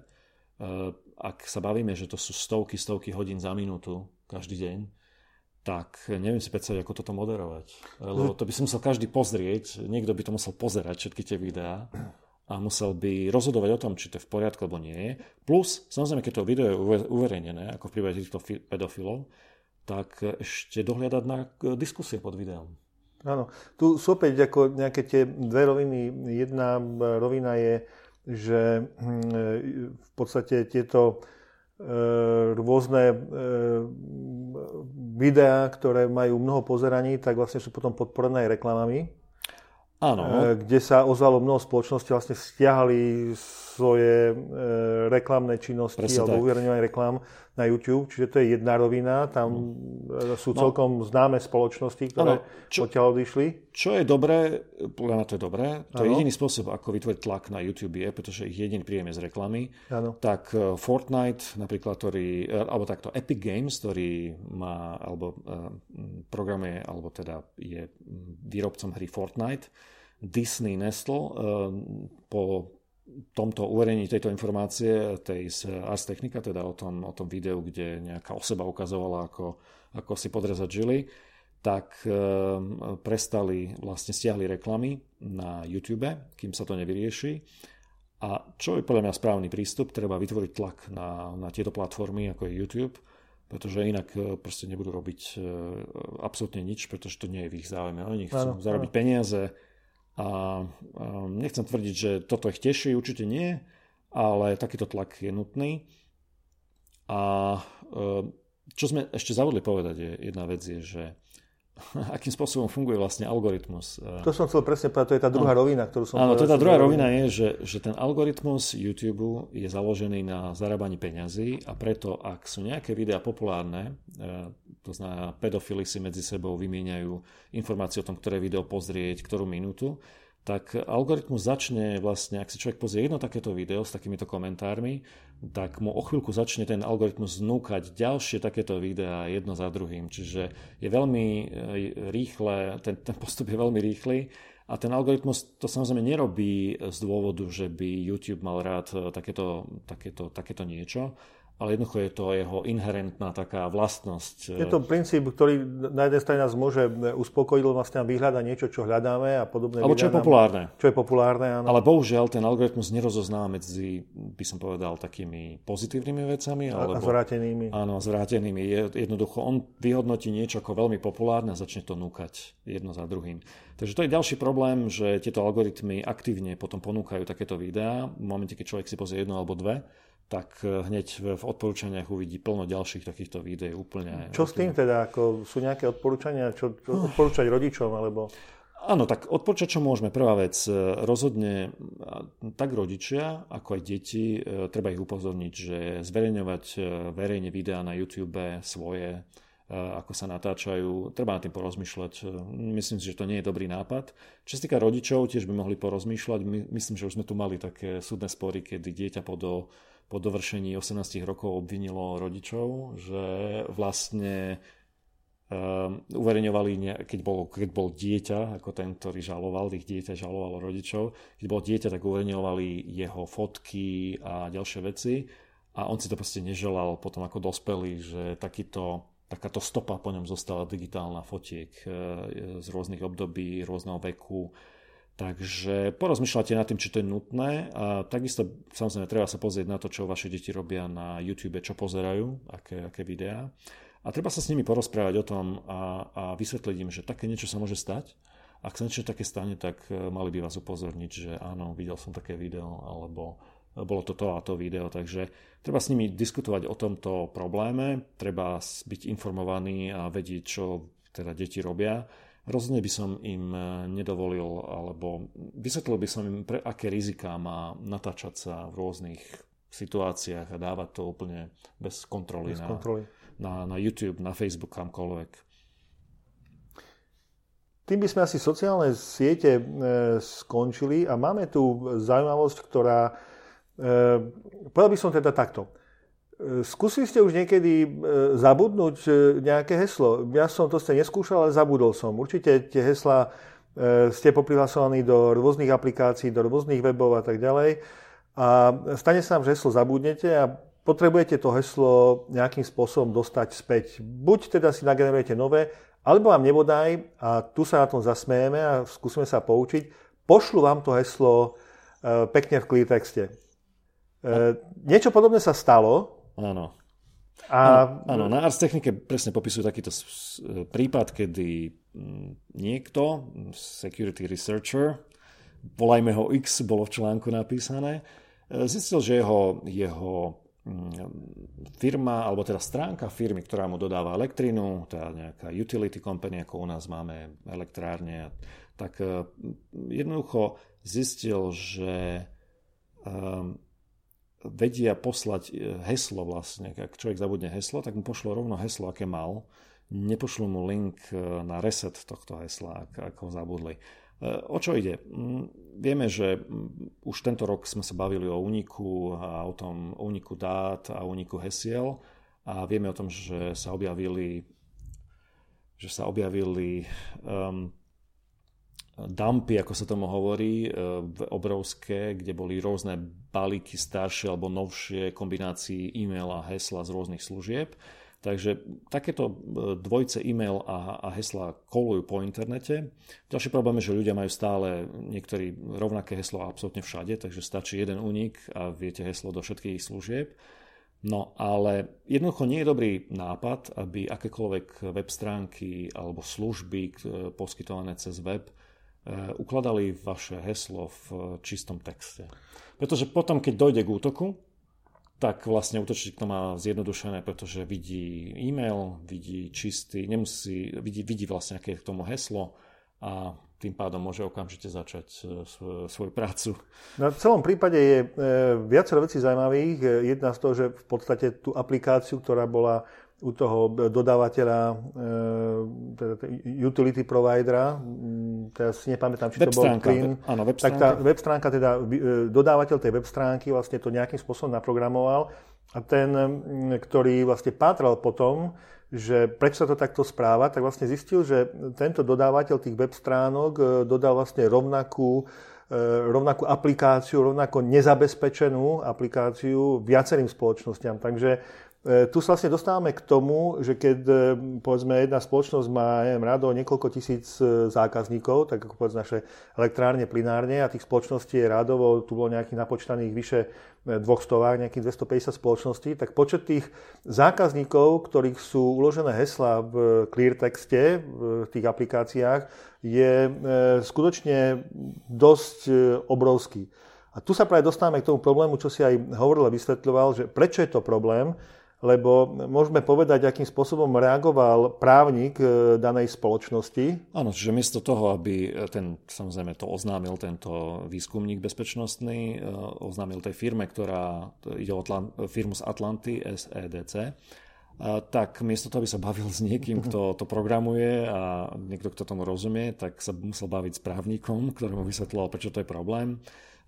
ak sa bavíme, že to sú stovky, stovky hodín za minútu každý deň, tak neviem si predstaviť, ako toto moderovať. Lebo to by si musel každý pozrieť, niekto by to musel pozerať, všetky tie videá a musel by rozhodovať o tom, či to je v poriadku alebo nie. Plus, samozrejme, keď to video je uverejnené, ako v prípade týchto pedofilov, tak ešte dohľadať na diskusie pod videom. Áno, tu sú opäť ako nejaké tie dve roviny. Jedna rovina je, že hm, v podstate tieto e, rôzne e, videá, ktoré majú mnoho pozeraní, tak vlastne sú potom podporené aj reklamami. Áno. E, kde sa ozvalo mnoho spoločností, vlastne stiahali svoje reklamné činnosti Presne alebo uverejňovanie reklám na YouTube, čiže to je jedna rovina, tam no. sú celkom no. známe spoločnosti, ktoré ano, čo, odtiaľ odišli. Čo je dobré, podľa mňa to je dobré, to ano. je jediný spôsob, ako vytvoriť tlak na YouTube je, pretože ich jediný príjem je z reklamy. Ano. Tak uh, Fortnite napríklad, ktorý, uh, alebo takto Epic Games, ktorý má, alebo uh, programuje, alebo teda je výrobcom hry Fortnite, Disney Nestle po tomto uverejnení tejto informácie, tej z Ars Technica, teda o tom, o tom videu, kde nejaká osoba ukazovala, ako, ako si podrezať žily, tak e, prestali, vlastne stiahli reklamy na YouTube, kým sa to nevyrieši. A čo je podľa mňa správny prístup, treba vytvoriť tlak na, na tieto platformy, ako je YouTube, pretože inak e, proste nebudú robiť e, absolútne nič, pretože to nie je v ich záujme. Oni chcú ano, zarobiť ano. peniaze, a nechcem tvrdiť, že toto ich teší, určite nie, ale takýto tlak je nutný. A e, čo sme ešte zavodli povedať, je jedna vec je, že <laughs> akým spôsobom funguje vlastne algoritmus. To som chcel presne povedať, to je tá druhá no, rovina, ktorú som Áno, to tá druhá rovina je, že, že ten algoritmus YouTube je založený na zarábaní peňazí a preto, ak sú nejaké videá populárne, e, to znamená, pedofily si medzi sebou vymieňajú informácie o tom, ktoré video pozrieť, ktorú minútu, tak algoritmus začne vlastne, ak si človek pozrie jedno takéto video s takýmito komentármi, tak mu o chvíľku začne ten algoritmus znúkať ďalšie takéto videá jedno za druhým. Čiže je veľmi e, rýchle, ten, ten postup je veľmi rýchly a ten algoritmus to samozrejme nerobí z dôvodu, že by YouTube mal rád e, takéto, takéto, takéto niečo, ale jednoducho je to jeho inherentná taká vlastnosť. Je to princíp, ktorý na jednej strane nás môže uspokojiť, lebo vlastne vyhľada niečo, čo hľadáme a podobné. Alebo čo je populárne. Čo je populárne, áno. Ale bohužiaľ ten algoritmus nerozozná medzi, by som povedal, takými pozitívnymi vecami. Alebo, a zvrátenými. Áno, zvrátenými. Je, jednoducho on vyhodnotí niečo ako veľmi populárne a začne to núkať jedno za druhým. Takže to je ďalší problém, že tieto algoritmy aktívne potom ponúkajú takéto videá. V momente, keď človek si pozrie jedno alebo dve, tak e, hneď v odporúčaniach uvidí plno ďalších takýchto videí úplne. Čo s tým teda? Ako sú nejaké odporúčania? Čo, čo odporúčať rodičom? Alebo... Áno, tak odporúčať, čo môžeme. Prvá vec, e, rozhodne tak rodičia, ako aj deti, e, treba ich upozorniť, že zverejňovať verejne videá na YouTube svoje, ako sa natáčajú, treba na tým porozmýšľať. Myslím si, že to nie je dobrý nápad. Čo sa týka rodičov, tiež by mohli porozmýšľať. Myslím, že už sme tu mali také súdne spory, kedy dieťa po do po dovršení 18 rokov obvinilo rodičov, že vlastne um, uverejňovali, keď bol, keď bol dieťa, ako ten, ktorý žaloval, ich dieťa žalovalo rodičov, keď bol dieťa, tak uverejňovali jeho fotky a ďalšie veci a on si to proste neželal potom ako dospelý, že takýto takáto stopa po ňom zostala digitálna fotiek e, z rôznych období, rôzneho veku, Takže porozmýšľate nad tým, či to je nutné a takisto samozrejme treba sa pozrieť na to, čo vaše deti robia na YouTube, čo pozerajú, aké, aké videá. A treba sa s nimi porozprávať o tom a, a vysvetliť im, že také niečo sa môže stať. Ak sa niečo také stane, tak e, mali by vás upozorniť, že áno, videl som také video, alebo bolo to to a to video. Takže treba s nimi diskutovať o tomto probléme, treba byť informovaný a vedieť, čo teda deti robia rozhodne by som im nedovolil, alebo vysvetlil by som im, pre aké riziká má natáčať sa v rôznych situáciách a dávať to úplne bez kontroly, bez kontroly. Na, na, na YouTube, na Facebook, kamkoľvek. Tým by sme asi sociálne siete e, skončili a máme tu zaujímavosť, ktorá, e, povedal by som teda takto. E, skúsili ste už niekedy e, zabudnúť e, nejaké heslo? Ja som to ste neskúšal, ale zabudol som. Určite tie hesla ste poprihlasovaní do rôznych aplikácií, do rôznych webov a tak ďalej. A stane sa vám, že heslo zabudnete a potrebujete to heslo nejakým spôsobom dostať späť. Buď teda si nagenerujete nové, alebo vám nebodaj, a tu sa na tom zasmejeme a skúsime sa poučiť, pošlu vám to heslo pekne v clear texte. Niečo podobné sa stalo, Áno. A... Áno, áno, na Ars Technike presne popisujú takýto prípad, kedy mm, niekto, security researcher, volajme ho X, bolo v článku napísané, e, zistil, že jeho, jeho mm, firma, alebo teda stránka firmy, ktorá mu dodáva elektrínu, teda nejaká utility company, ako u nás máme elektrárne, tak e, jednoducho zistil, že um, vedia poslať e, heslo vlastne. Ak človek zabudne heslo, tak mu pošlo rovno heslo, aké mal. Nepošlo mu link e, na reset tohto hesla, ak, ho zabudli. E, o čo ide? Mm, vieme, že mm, už tento rok sme sa bavili o úniku a o tom úniku dát a úniku hesiel a vieme o tom, že sa objavili že sa objavili um, dumpy, ako sa tomu hovorí, e, obrovské, kde boli rôzne balíky staršie alebo novšie kombinácií e-mail a hesla z rôznych služieb. Takže takéto e, dvojce e-mail a, a hesla kolujú po internete. Ďalší problém je, že ľudia majú stále niektorí rovnaké heslo absolútne všade, takže stačí jeden únik a viete heslo do všetkých služieb. No ale jednoducho nie je dobrý nápad, aby akékoľvek web stránky alebo služby e, poskytované cez web ukladali vaše heslo v čistom texte. Pretože potom, keď dojde k útoku, tak vlastne útočník to má zjednodušené, pretože vidí e-mail, vidí čistý, nemusí, vidí, vidí vlastne aké je k tomu heslo a tým pádom môže okamžite začať eh, svoju prácu. Na celom prípade je eh, viacero vecí zaujímavých. Jedna z toho, že v podstate tú aplikáciu, ktorá bola u toho dodávateľa, e, teda utility providera, teraz si nepamätám, či web to bol Clean, áno, web tak tá web stránka, teda e, dodávateľ tej web stránky vlastne to nejakým spôsobom naprogramoval a ten, ktorý vlastne pátral potom, že prečo sa to takto správa, tak vlastne zistil, že tento dodávateľ tých web stránok e, dodal vlastne rovnakú rovnakú aplikáciu, rovnako nezabezpečenú aplikáciu viacerým spoločnostiam. Takže tu sa vlastne dostávame k tomu, že keď e, povedzme jedna spoločnosť má rado niekoľko tisíc e, zákazníkov, tak ako povedzme naše elektrárne, plinárne a tých spoločností je radovo, tu bolo nejakých napočtaných vyše dvoch stovák, nejakých 250 spoločností, tak počet tých zákazníkov, ktorých sú uložené hesla v clear texte v tých aplikáciách, je skutočne dosť obrovský. A tu sa práve dostávame k tomu problému, čo si aj hovoril a vysvetľoval, že prečo je to problém, lebo môžeme povedať, akým spôsobom reagoval právnik e, danej spoločnosti. Áno, čiže miesto toho, aby ten, samozrejme to oznámil tento výskumník bezpečnostný, e, oznámil tej firme, ktorá ide o firmu z Atlanty, SEDC, tak miesto toho, aby sa bavil s niekým, kto <laughs> to programuje a niekto, kto tomu rozumie, tak sa musel baviť s právnikom, ktorému vysvetloval, prečo to je problém.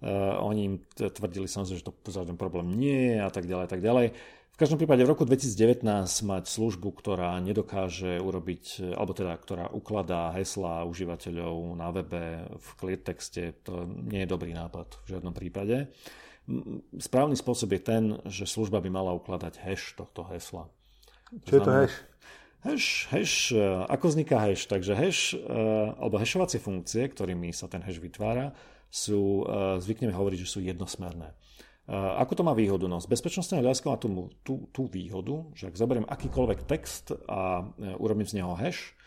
Uh, oni im tvrdili samozrejme, že to žiaden problém nie je a tak ďalej, a tak ďalej. V každom prípade v roku 2019 mať službu, ktorá nedokáže urobiť, alebo teda ktorá ukladá heslá užívateľov na webe v cleartexte, to nie je dobrý nápad v žiadnom prípade. Správny spôsob je ten, že služba by mala ukladať hash tohto hesla. Čo je to hash? Hash, hash, e, ako vzniká hash? Takže hash, e, alebo hashovacie funkcie, ktorými sa ten hash vytvára, sú, e, zvykneme hovoriť, že sú jednosmerné. Ako to má výhodu? No, z bezpečnostného hľadiska má tú, tú, tú výhodu, že ak zoberiem akýkoľvek text a e, urobím z neho hash,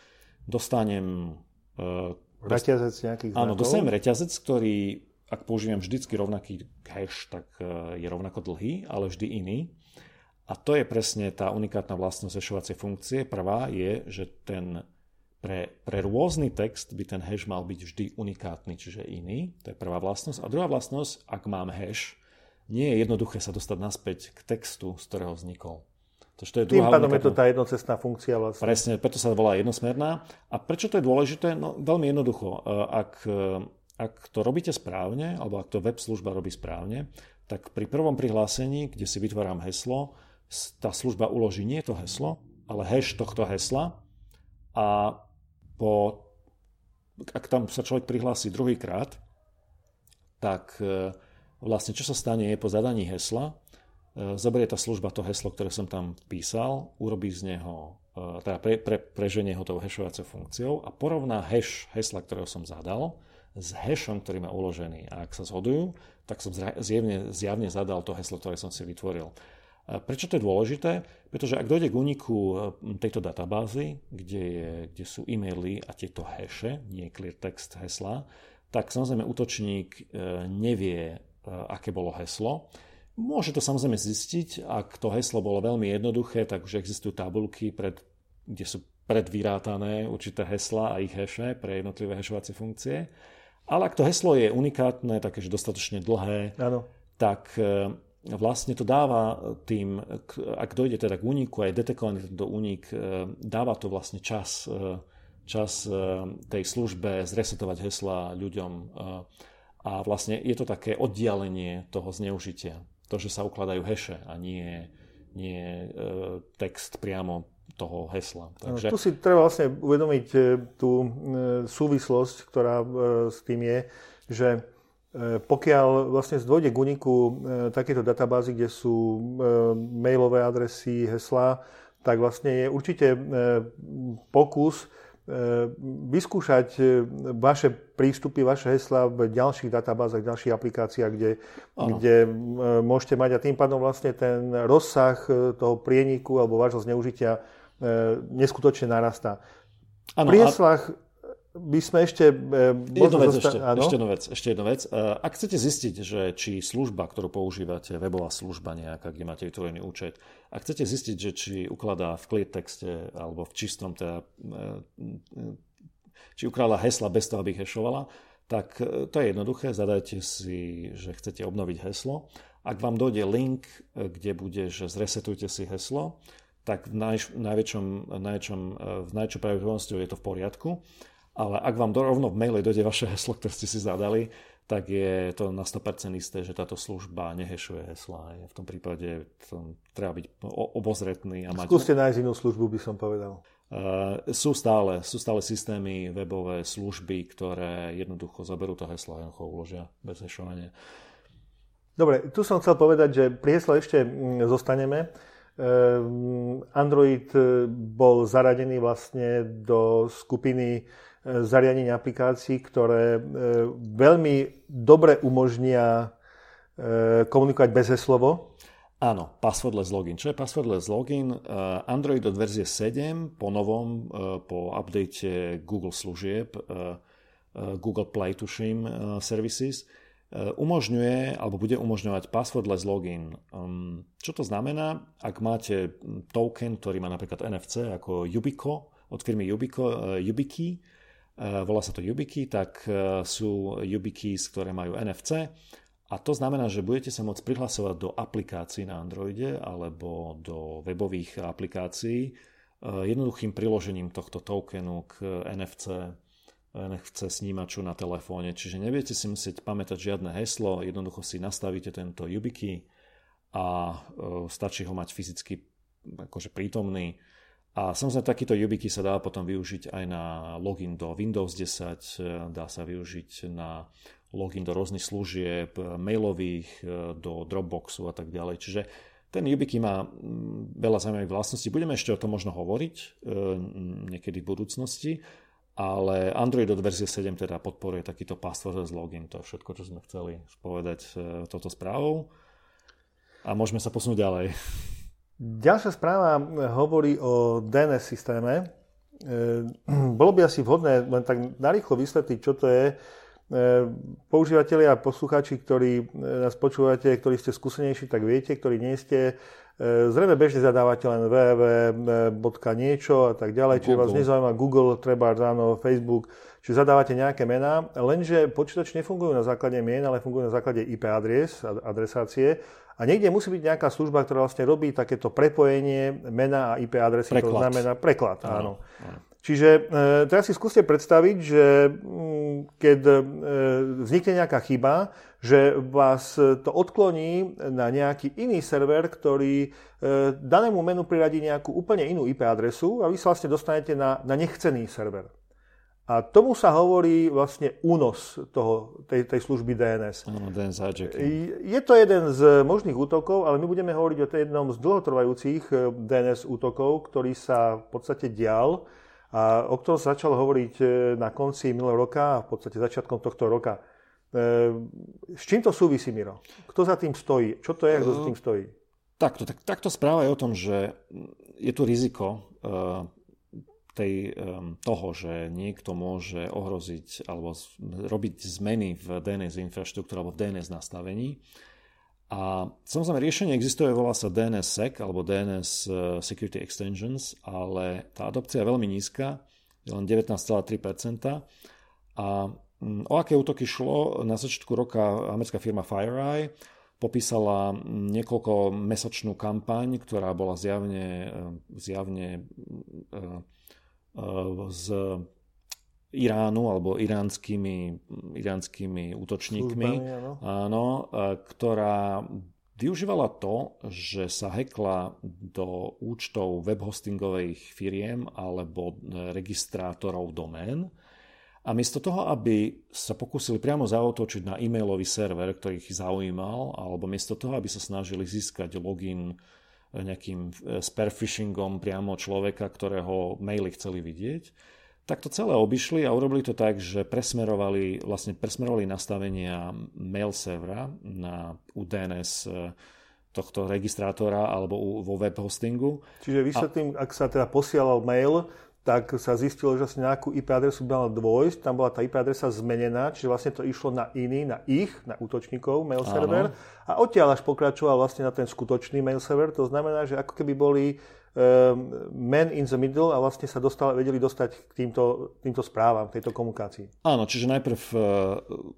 dostanem... Uh, reťazec nejakých znakov? Áno, dostanem reťazec, ktorý, ak použijem vždycky rovnaký hash, tak uh, je rovnako dlhý, ale vždy iný. A to je presne tá unikátna vlastnosť hashovacej funkcie. Prvá je, že ten pre, pre rôzny text by ten hash mal byť vždy unikátny, čiže iný. To je prvá vlastnosť. A druhá vlastnosť, ak mám hash, nie je jednoduché sa dostať naspäť k textu, z ktorého vznikol. to je Tým pádom je to tá jednocestná funkcia vlastne. Presne, preto sa volá jednosmerná. A prečo to je dôležité? No veľmi jednoducho. E, ak, e, ak to robíte správne, alebo ak to web služba robí správne, tak pri prvom prihlásení, kde si vytváram heslo, tá služba uloží nie to heslo, ale hash tohto hesla a po, ak tam sa človek prihlási druhýkrát, tak e, vlastne čo sa stane je po zadaní hesla, e, zoberie tá služba to heslo, ktoré som tam písal, urobí z neho, e, teda pre, pre, preženie ho tou hashovacou funkciou a porovná hash hesla, ktorého som zadal, s hashom, ktorý má uložený. A ak sa zhodujú, tak som zjavne, zjavne zadal to heslo, ktoré som si vytvoril. Prečo to je dôležité? Pretože ak dojde k úniku e, tejto databázy, kde, je, kde sú e-maily a tieto hashe, nie clear text hesla, tak samozrejme útočník e, nevie, e, aké bolo heslo. Môže to samozrejme zistiť, ak to heslo bolo veľmi jednoduché, tak už existujú tabulky, pred, kde sú predvyrátané určité hesla a ich hashe pre jednotlivé hashovacie funkcie. Ale ak to heslo je unikátne, takéže dostatočne dlhé, ano. tak vlastne to dáva tým, ak dojde teda k úniku, aj detekovaný tento únik, e, dáva to vlastne čas, e, čas e, tej službe zresetovať hesla ľuďom a vlastne je to také oddialenie toho zneužitia. To, že sa ukladajú heše a nie, nie text priamo toho hesla. Takže... Tu si treba vlastne uvedomiť tú súvislosť, ktorá s tým je, že E, pokiaľ vlastne zdôjde k úniku e, takéto databázy, kde sú e, mailové adresy, heslá, tak vlastne je určite pokus vyskúšať vaše prístupy, vaše hesla v ďalších databázach, ďalších aplikáciách, kde, kde môžete mať a tým pádom vlastne ten rozsah toho prieniku alebo vášho zneužitia neskutočne narastá. Ano, Prieslach by sme ešte... E, jednu vec zosta- ešte, ešte, jednu vec, ešte jednu vec. E, ak chcete zistiť, že či služba, ktorú používate, webová služba nejaká, kde máte vytvorený účet, ak chcete zistiť, že či ukladá v clear texte alebo v čistom, teda, e, či ukladá hesla bez toho, aby ich hešovala, tak to je jednoduché. Zadajte si, že chcete obnoviť heslo. Ak vám dojde link, kde bude, že zresetujte si heslo, tak v, najväčšom, najväčšom, v najväčšom pravdepodobnosťou je to v poriadku ale ak vám rovno v maile dojde vaše heslo, ktoré ste si zadali, tak je to na 100% isté, že táto služba nehešuje hesla. V tom prípade to treba byť obozretný. A mať... Skúste nájsť inú službu, by som povedal. Uh, sú, stále, sú stále systémy, webové služby, ktoré jednoducho zaberú to heslo a jednoducho uložia bez hešovania. Dobre, tu som chcel povedať, že pri hesle ešte mm, zostaneme. Ehm, Android e, bol zaradený vlastne do skupiny zariadení aplikácií, ktoré e, veľmi dobre umožnia e, komunikovať bez heslovo. Áno, passwordless login. Čo je passwordless login? E, Android od verzie 7 po novom, po update Google služieb, Google Play tuším services, umožňuje alebo bude umožňovať passwordless login. Čo to znamená? Ak máte token, ktorý má napríklad NFC ako Yubico od firmy Yubico, YubiKey, volá sa to YubiKey, tak eh, sú YubiKeys, ktoré majú NFC a to znamená, že budete sa môcť prihlasovať do aplikácií na Androide alebo do webových aplikácií eh, jednoduchým priložením tohto tokenu k NFC, NFC snímaču na telefóne. Čiže nebudete si musieť pamätať žiadne heslo, jednoducho si nastavíte tento YubiKey a stačí ho mať fyzicky akože prítomný a samozrejme takýto YubiKey sa dá potom využiť aj na login do Windows 10, dá sa využiť na login do rôznych služieb, mailových, do Dropboxu a tak ďalej. Čiže ten YubiKey má mm, veľa zaujímavých vlastností. Budeme ešte o tom možno hovoriť e, niekedy v budúcnosti, ale Android od verzie 7 teda podporuje takýto passwordless login. To je všetko, čo sme chceli povedať e, touto správou. A môžeme sa posunúť ďalej. <laughs> Ďalšia správa hovorí o DNS systéme. E, bolo by asi vhodné len tak narýchlo vysvetliť, čo to je. používateľi a poslucháči, ktorí nás počúvate, ktorí ste skúsenejší, tak viete, ktorí nie ste, zrejme bežne zadávate len www.niečo a tak ďalej, čiže vás nezaujíma Google, treba ráno, Facebook, čiže zadávate nejaké mená, lenže počítač nefungujú na základe mien, ale fungujú na základe IP adres, adresácie a niekde musí byť nejaká služba, ktorá vlastne robí takéto prepojenie mena a IP adresy, preklad. to znamená preklad. Áno. áno. Čiže e, teraz si skúste predstaviť, že mm, keď e, vznikne nejaká chyba, že vás to odkloní na nejaký iný server, ktorý e, danému menu priradí nejakú úplne inú IP adresu a vy sa vlastne dostanete na, na nechcený server. A tomu sa hovorí vlastne únos toho, tej, tej služby DNS. Áno, DNS hijacking. Je to jeden z možných útokov, ale my budeme hovoriť o jednom z dlhotrvajúcich eh, DNS útokov, ktorý sa v podstate dial a o ktorom sa začalo hovoriť eh, na konci minulého roka a v podstate začiatkom tohto roka. Eh, s čím to súvisí, Miro? Kto za tým stojí? Čo to je, kto za tým stojí? Takto, tak, takto správa je o tom, že je tu riziko tej, toho, že niekto môže ohroziť alebo robiť zmeny v DNS infraštruktúre alebo v DNS nastavení. A samozrejme riešenie existuje, volá sa DNSSEC alebo DNS eh, Security Extensions, ale tá adopcia je veľmi nízka, je len 19,3%. A o aké útoky šlo? Na začiatku roka americká firma FireEye popísala niekoľko mesačnú kampaň, ktorá bola zjavne, zjavne z Iránu alebo iránskymi, iránskymi útočníkmi, Službami, áno. ktorá využívala to, že sa hekla do účtov webhostingových firiem alebo registrátorov domén a miesto toho, aby sa pokúsili priamo zautočiť na e-mailový server, ktorý ich zaujímal, alebo miesto toho, aby sa snažili získať login nejakým e, spearfishingom priamo človeka, ktorého maily chceli vidieť, tak to celé obišli a urobili to tak, že presmerovali, vlastne presmerovali nastavenia mail servera na UDNS e, tohto registrátora alebo vo web hostingu. Čiže vysvetlím, a... ak sa teda posielal mail, tak sa zistilo, že vlastne nejakú IP adresu by mala dvojsť, tam bola tá IP adresa zmenená, čiže vlastne to išlo na iný, na ich, na útočníkov mail server a odtiaľ až pokračoval vlastne na ten skutočný mail server, to znamená, že ako keby boli um, man in the middle a vlastne sa dostali, vedeli dostať k týmto, týmto správam, tejto komunikácii. Áno, čiže najprv uh,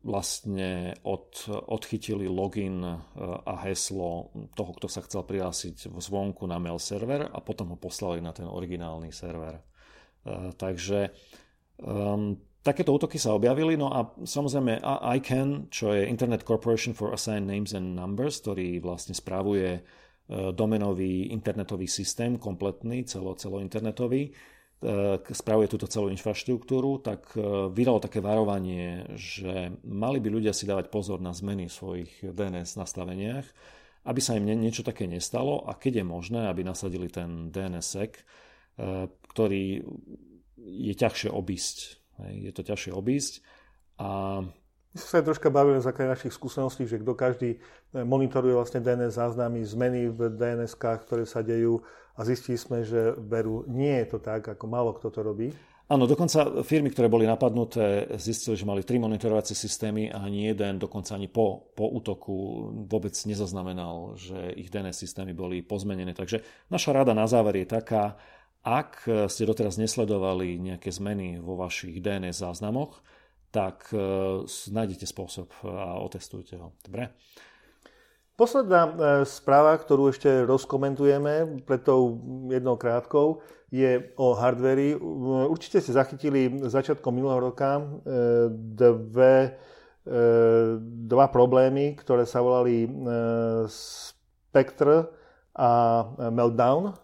vlastne od, odchytili login uh, a heslo toho, kto sa chcel prihlásiť zvonku na mail server a potom ho poslali na ten originálny server. Eh, takže um, takéto útoky sa objavili, no a samozrejme ICANN, čo je Internet Corporation for Assigned Names and Numbers, ktorý vlastne správuje uh, domenový internetový systém, kompletný, celo, celointernetový, uh, spravuje túto celú infraštruktúru, tak vydalo také varovanie, že mali by ľudia si dávať pozor na zmeny v svojich DNS nastaveniach, aby sa im niečo také nestalo a keď je možné, aby nasadili ten DNSSEC, ktorý je ťažšie obísť. Je to ťažšie obísť a my sa troška bavili na základe našich skúseností, že kto každý eh, monitoruje vlastne DNS záznamy, zmeny v dns ktoré sa dejú a zistili sme, že veru nie je to tak, ako málo kto to robí. Áno, dokonca firmy, ktoré boli napadnuté, zistili, že mali tri monitorovacie systémy a ani jeden, dokonca ani po, po útoku vôbec nezaznamenal, že ich DNS systémy boli pozmenené. Takže naša rada na záver je taká, ak ste doteraz nesledovali nejaké zmeny vo vašich DNS záznamoch, tak e, nájdete spôsob a otestujte ho. Dobre? Posledná e, správa, ktorú ešte rozkomentujeme pred tou jednou krátkou, je o hardveri. Určite ste zachytili začiatkom minulého roka e, dve, dva problémy, ktoré sa volali Spectre a Meltdown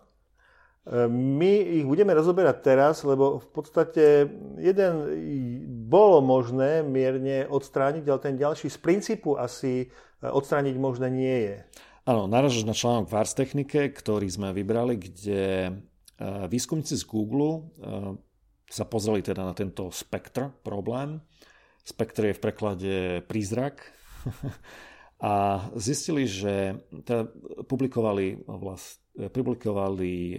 my ich budeme rozoberať teraz, lebo v podstate jeden bolo možné mierne odstrániť, ale ten ďalší z princípu asi e, odstrániť možné nie je. Áno, naražaš na článok v Ars Technike, ktorý sme vybrali, kde e, výskumníci z Google e, sa pozreli teda na tento spektr problém. Spektr je v preklade prízrak. <laughs> a zistili, že teda publikovali, vlast, publikovali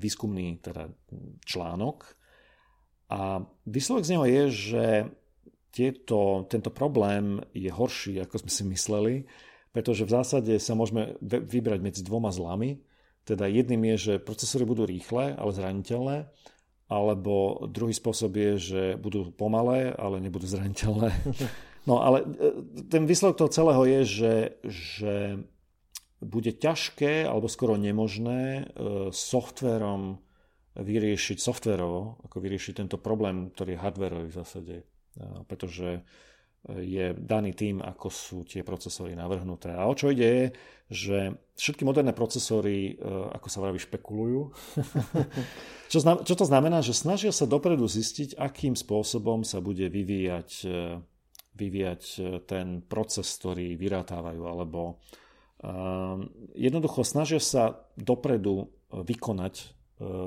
výskumný teda článok a výsledok z neho je, že tieto, tento problém je horší, ako sme si mysleli, pretože v zásade sa môžeme vybrať medzi dvoma zlami. Teda jedným je, že procesory budú rýchle, ale zraniteľné, alebo druhý spôsob je, že budú pomalé, ale nebudú zraniteľné. <laughs> No ale e, ten výsledok toho celého je, že, že bude ťažké alebo skoro nemožné e, softverom vyriešiť softverovo, ako vyriešiť tento problém, ktorý je hardverový v zásade. Pretože je daný tým, ako sú tie procesory navrhnuté. A o čo ide je, že všetky moderné procesory, e, ako sa vraví, špekulujú. <laughs> čo, znam, čo to znamená? Že snažia sa dopredu zistiť, akým spôsobom sa bude vyvíjať, e, vyvíjať e, ten proces, ktorý vyrátávajú, alebo jednoducho snažia sa dopredu vykonať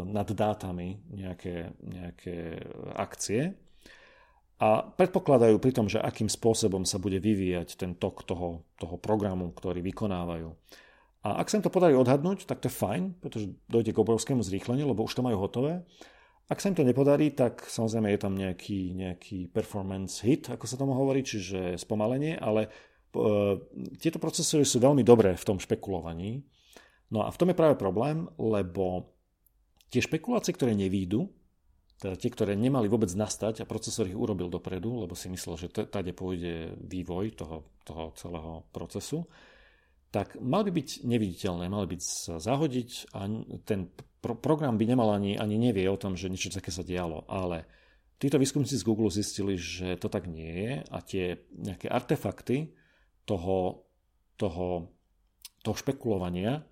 nad dátami nejaké, nejaké akcie, a predpokladajú pri tom, že akým spôsobom sa bude vyvíjať ten tok toho, toho programu, ktorý vykonávajú. A ak sa im to podarí odhadnúť, tak to je fajn, pretože dojde k obrovskému zrýchleniu, lebo už to majú hotové. Ak sa im to nepodarí, tak samozrejme je tam nejaký, nejaký performance hit, ako sa tomu hovorí, čiže spomalenie, ale e, tieto procesory sú veľmi dobré v tom špekulovaní. No a v tom je práve problém, lebo tie špekulácie, ktoré nevídu, teda tie, ktoré nemali vôbec nastať a procesor ich urobil dopredu, lebo si myslel, že tade pôjde vývoj toho, toho celého procesu, tak mali by byť neviditeľné, mali byť sa zahodiť a ten pro- program by nemal ani, ani nevie o tom, že niečo také sa dialo, ale títo výskumníci z Google zistili, že to tak nie je a tie nejaké artefakty toho, toho, toho špekulovania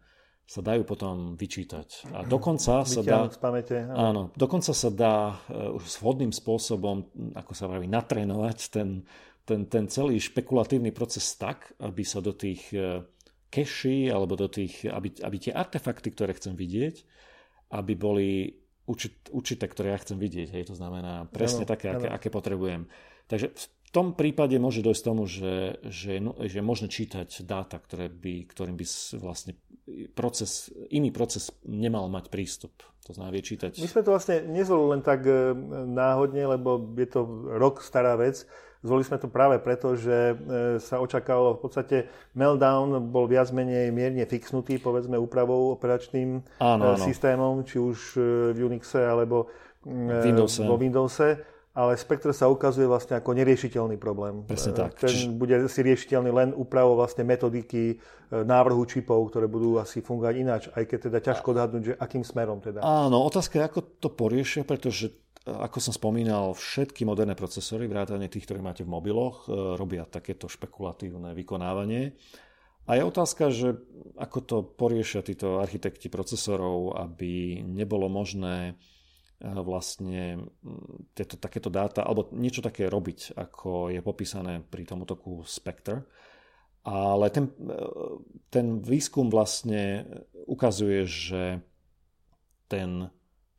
sa dajú potom vyčítať. A dokonca sa dá... pamäte, áno. dokonca sa dá uh, už vhodným spôsobom, ako sa vraví, natrénovať ten, ten, ten celý špekulatívny proces tak, aby sa do tých uh, keši alebo do tých, aby, aby tie artefakty, ktoré chcem vidieť, aby boli určit, určité, ktoré ja chcem vidieť. Hej, to znamená presne ano, také, aké, aké potrebujem. Takže tom prípade môže dojsť tomu, že, že, že je možné čítať dáta, ktoré by, ktorým by vlastne proces, iný proces nemal mať prístup. To znamená vie čítať. My sme to vlastne nezvolili len tak e, náhodne, lebo je to rok stará vec. Zvolili sme to práve preto, že e, sa očakávalo v podstate meltdown bol viac menej mierne fixnutý, povedzme úpravou operačným áno, áno. systémom, či už v Unixe alebo Windowse. vo Windowse ale Spectre sa ukazuje vlastne ako neriešiteľný problém. Presne tak. Ten Či... bude si riešiteľný len úpravou vlastne metodiky e, návrhu čipov, ktoré budú asi fungovať ináč, aj keď teda ťažko odhadnúť, že akým smerom teda. Áno, otázka je, ako to poriešia, pretože e, ako som spomínal, všetky moderné procesory, vrátane tých, ktoré máte v mobiloch, e, robia takéto špekulatívne vykonávanie. A je otázka, že ako to poriešia títo architekti procesorov, aby nebolo možné vlastne tieto, takéto dáta, alebo niečo také robiť, ako je popísané pri tom útoku Spectre. Ale ten, ten výskum vlastne ukazuje, že ten,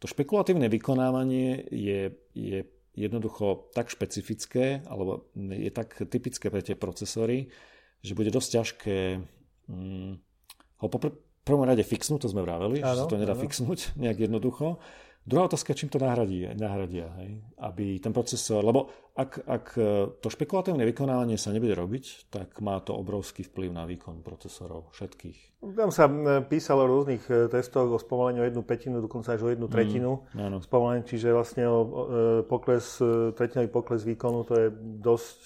to špekulatívne vykonávanie je, je jednoducho tak špecifické, alebo je tak typické pre tie procesory, že bude dosť ťažké hm, ho po prvom rade fixnúť, to sme vraveli, že sa to nedá áno. fixnúť <laughs> nejak jednoducho. Druhá otázka, čím to nahradí, nahradia, hej? aby ten procesor, lebo ak, ak e, to špekulatívne vykonávanie sa nebude robiť, tak má to obrovský vplyv na výkon procesorov všetkých. Tam sa písalo o rôznych e, testoch o spomalení o jednu petinu, dokonca až o jednu mm, tretinu mm, spomalení, čiže vlastne o e, pokles, tretinový pokles výkonu, to je dosť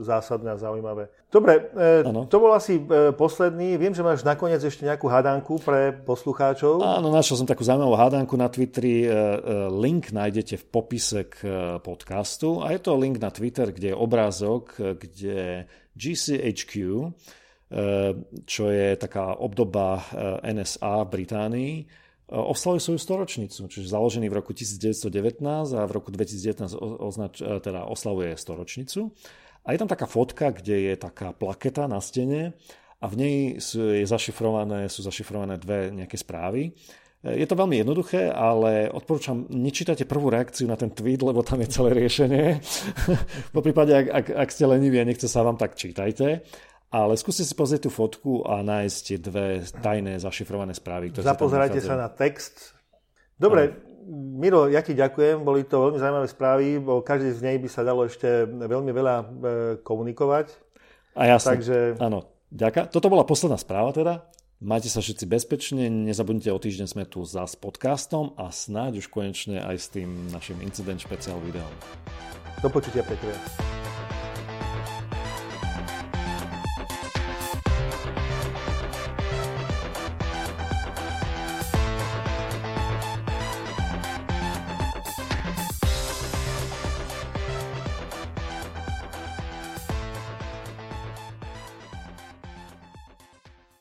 zásadné a zaujímavé. Dobre, ano. to bol asi posledný. Viem, že máš nakoniec ešte nejakú hadanku pre poslucháčov. Áno, našiel som takú zaujímavú hadanku na Twitteri link nájdete v popise k podcastu a je to link na Twitter, kde je obrázok, kde GCHQ, čo je taká obdoba NSA v Británii, oslavuje svoju storočnicu, čiže založený v roku 1919 a v roku 2019 označ, teda oslavuje storočnicu. A je tam taká fotka, kde je taká plaketa na stene a v nej sú, je zašifrované, sú zašifrované dve nejaké správy. Je to veľmi jednoduché, ale odporúčam, nečítajte prvú reakciu na ten tweet, lebo tam je celé riešenie. <laughs> po prípade, ak, ak, ak ste leniví a nechce sa vám, tak čítajte. Ale skúste si pozrieť tú fotku a nájsť tie dve tajné zašifrované správy. Ktoré Zapozerajte sa na text. Dobre, Miro, ja ti ďakujem, boli to veľmi zaujímavé správy, bo každý z nej by sa dalo ešte veľmi veľa e, komunikovať. A jasne, Takže... áno, ďaká. Toto bola posledná správa teda. Majte sa všetci bezpečne, nezabudnite, o týždeň sme tu za s podcastom a snáď už konečne aj s tým našim incident špeciál videom. Do počutia, Petr.